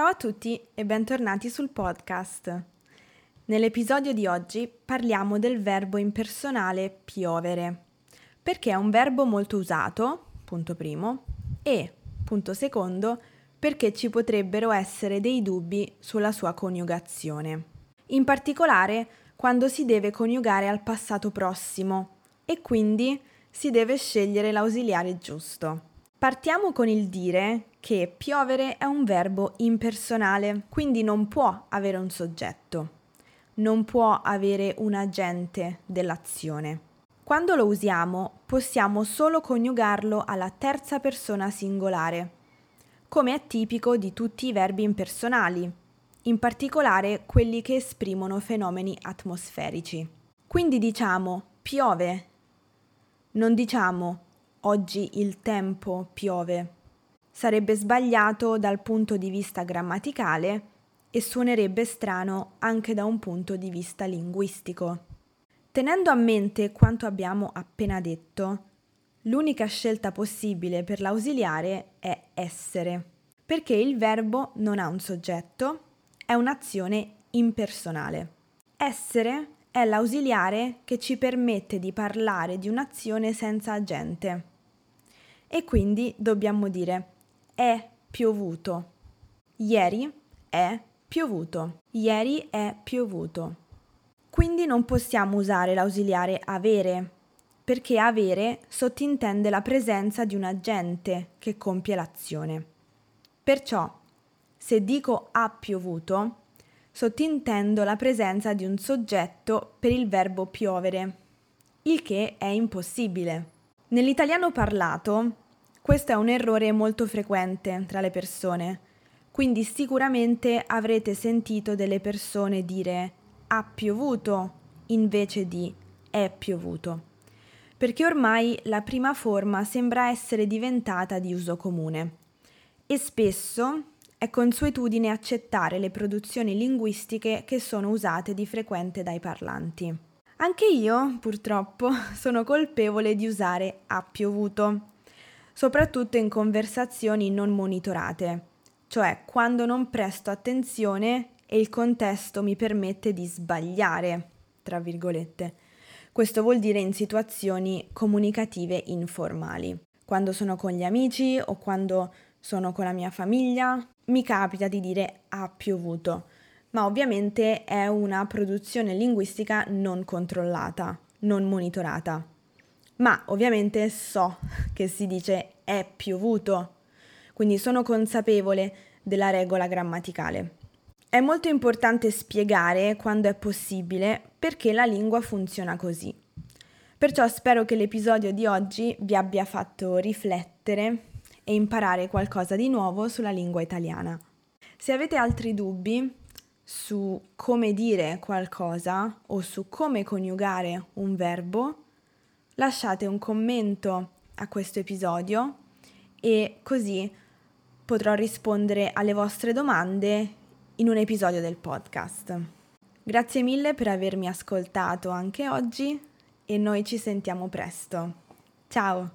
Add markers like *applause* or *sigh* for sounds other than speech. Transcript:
Ciao a tutti e bentornati sul podcast. Nell'episodio di oggi parliamo del verbo impersonale piovere, perché è un verbo molto usato, punto primo, e, punto secondo, perché ci potrebbero essere dei dubbi sulla sua coniugazione. In particolare quando si deve coniugare al passato prossimo e quindi si deve scegliere l'ausiliare giusto. Partiamo con il dire che piovere è un verbo impersonale, quindi non può avere un soggetto, non può avere un agente dell'azione. Quando lo usiamo possiamo solo coniugarlo alla terza persona singolare, come è tipico di tutti i verbi impersonali, in particolare quelli che esprimono fenomeni atmosferici. Quindi diciamo piove, non diciamo oggi il tempo piove. Sarebbe sbagliato dal punto di vista grammaticale e suonerebbe strano anche da un punto di vista linguistico. Tenendo a mente quanto abbiamo appena detto, l'unica scelta possibile per l'ausiliare è essere, perché il verbo non ha un soggetto, è un'azione impersonale. Essere è l'ausiliare che ci permette di parlare di un'azione senza agente e quindi dobbiamo dire è piovuto. Ieri è piovuto. Ieri è piovuto. Quindi non possiamo usare l'ausiliare avere, perché avere sottintende la presenza di un agente che compie l'azione. Perciò, se dico ha piovuto, sottintendo la presenza di un soggetto per il verbo piovere, il che è impossibile. Nell'italiano parlato questo è un errore molto frequente tra le persone, quindi sicuramente avrete sentito delle persone dire ha piovuto invece di è piovuto, perché ormai la prima forma sembra essere diventata di uso comune. E spesso è consuetudine accettare le produzioni linguistiche che sono usate di frequente dai parlanti. Anche io, purtroppo, *laughs* sono colpevole di usare ha piovuto soprattutto in conversazioni non monitorate, cioè quando non presto attenzione e il contesto mi permette di sbagliare, tra virgolette. Questo vuol dire in situazioni comunicative informali. Quando sono con gli amici o quando sono con la mia famiglia, mi capita di dire ha piovuto, ma ovviamente è una produzione linguistica non controllata, non monitorata ma ovviamente so che si dice è piovuto, quindi sono consapevole della regola grammaticale. È molto importante spiegare, quando è possibile, perché la lingua funziona così. Perciò spero che l'episodio di oggi vi abbia fatto riflettere e imparare qualcosa di nuovo sulla lingua italiana. Se avete altri dubbi su come dire qualcosa o su come coniugare un verbo, lasciate un commento a questo episodio e così potrò rispondere alle vostre domande in un episodio del podcast. Grazie mille per avermi ascoltato anche oggi e noi ci sentiamo presto. Ciao!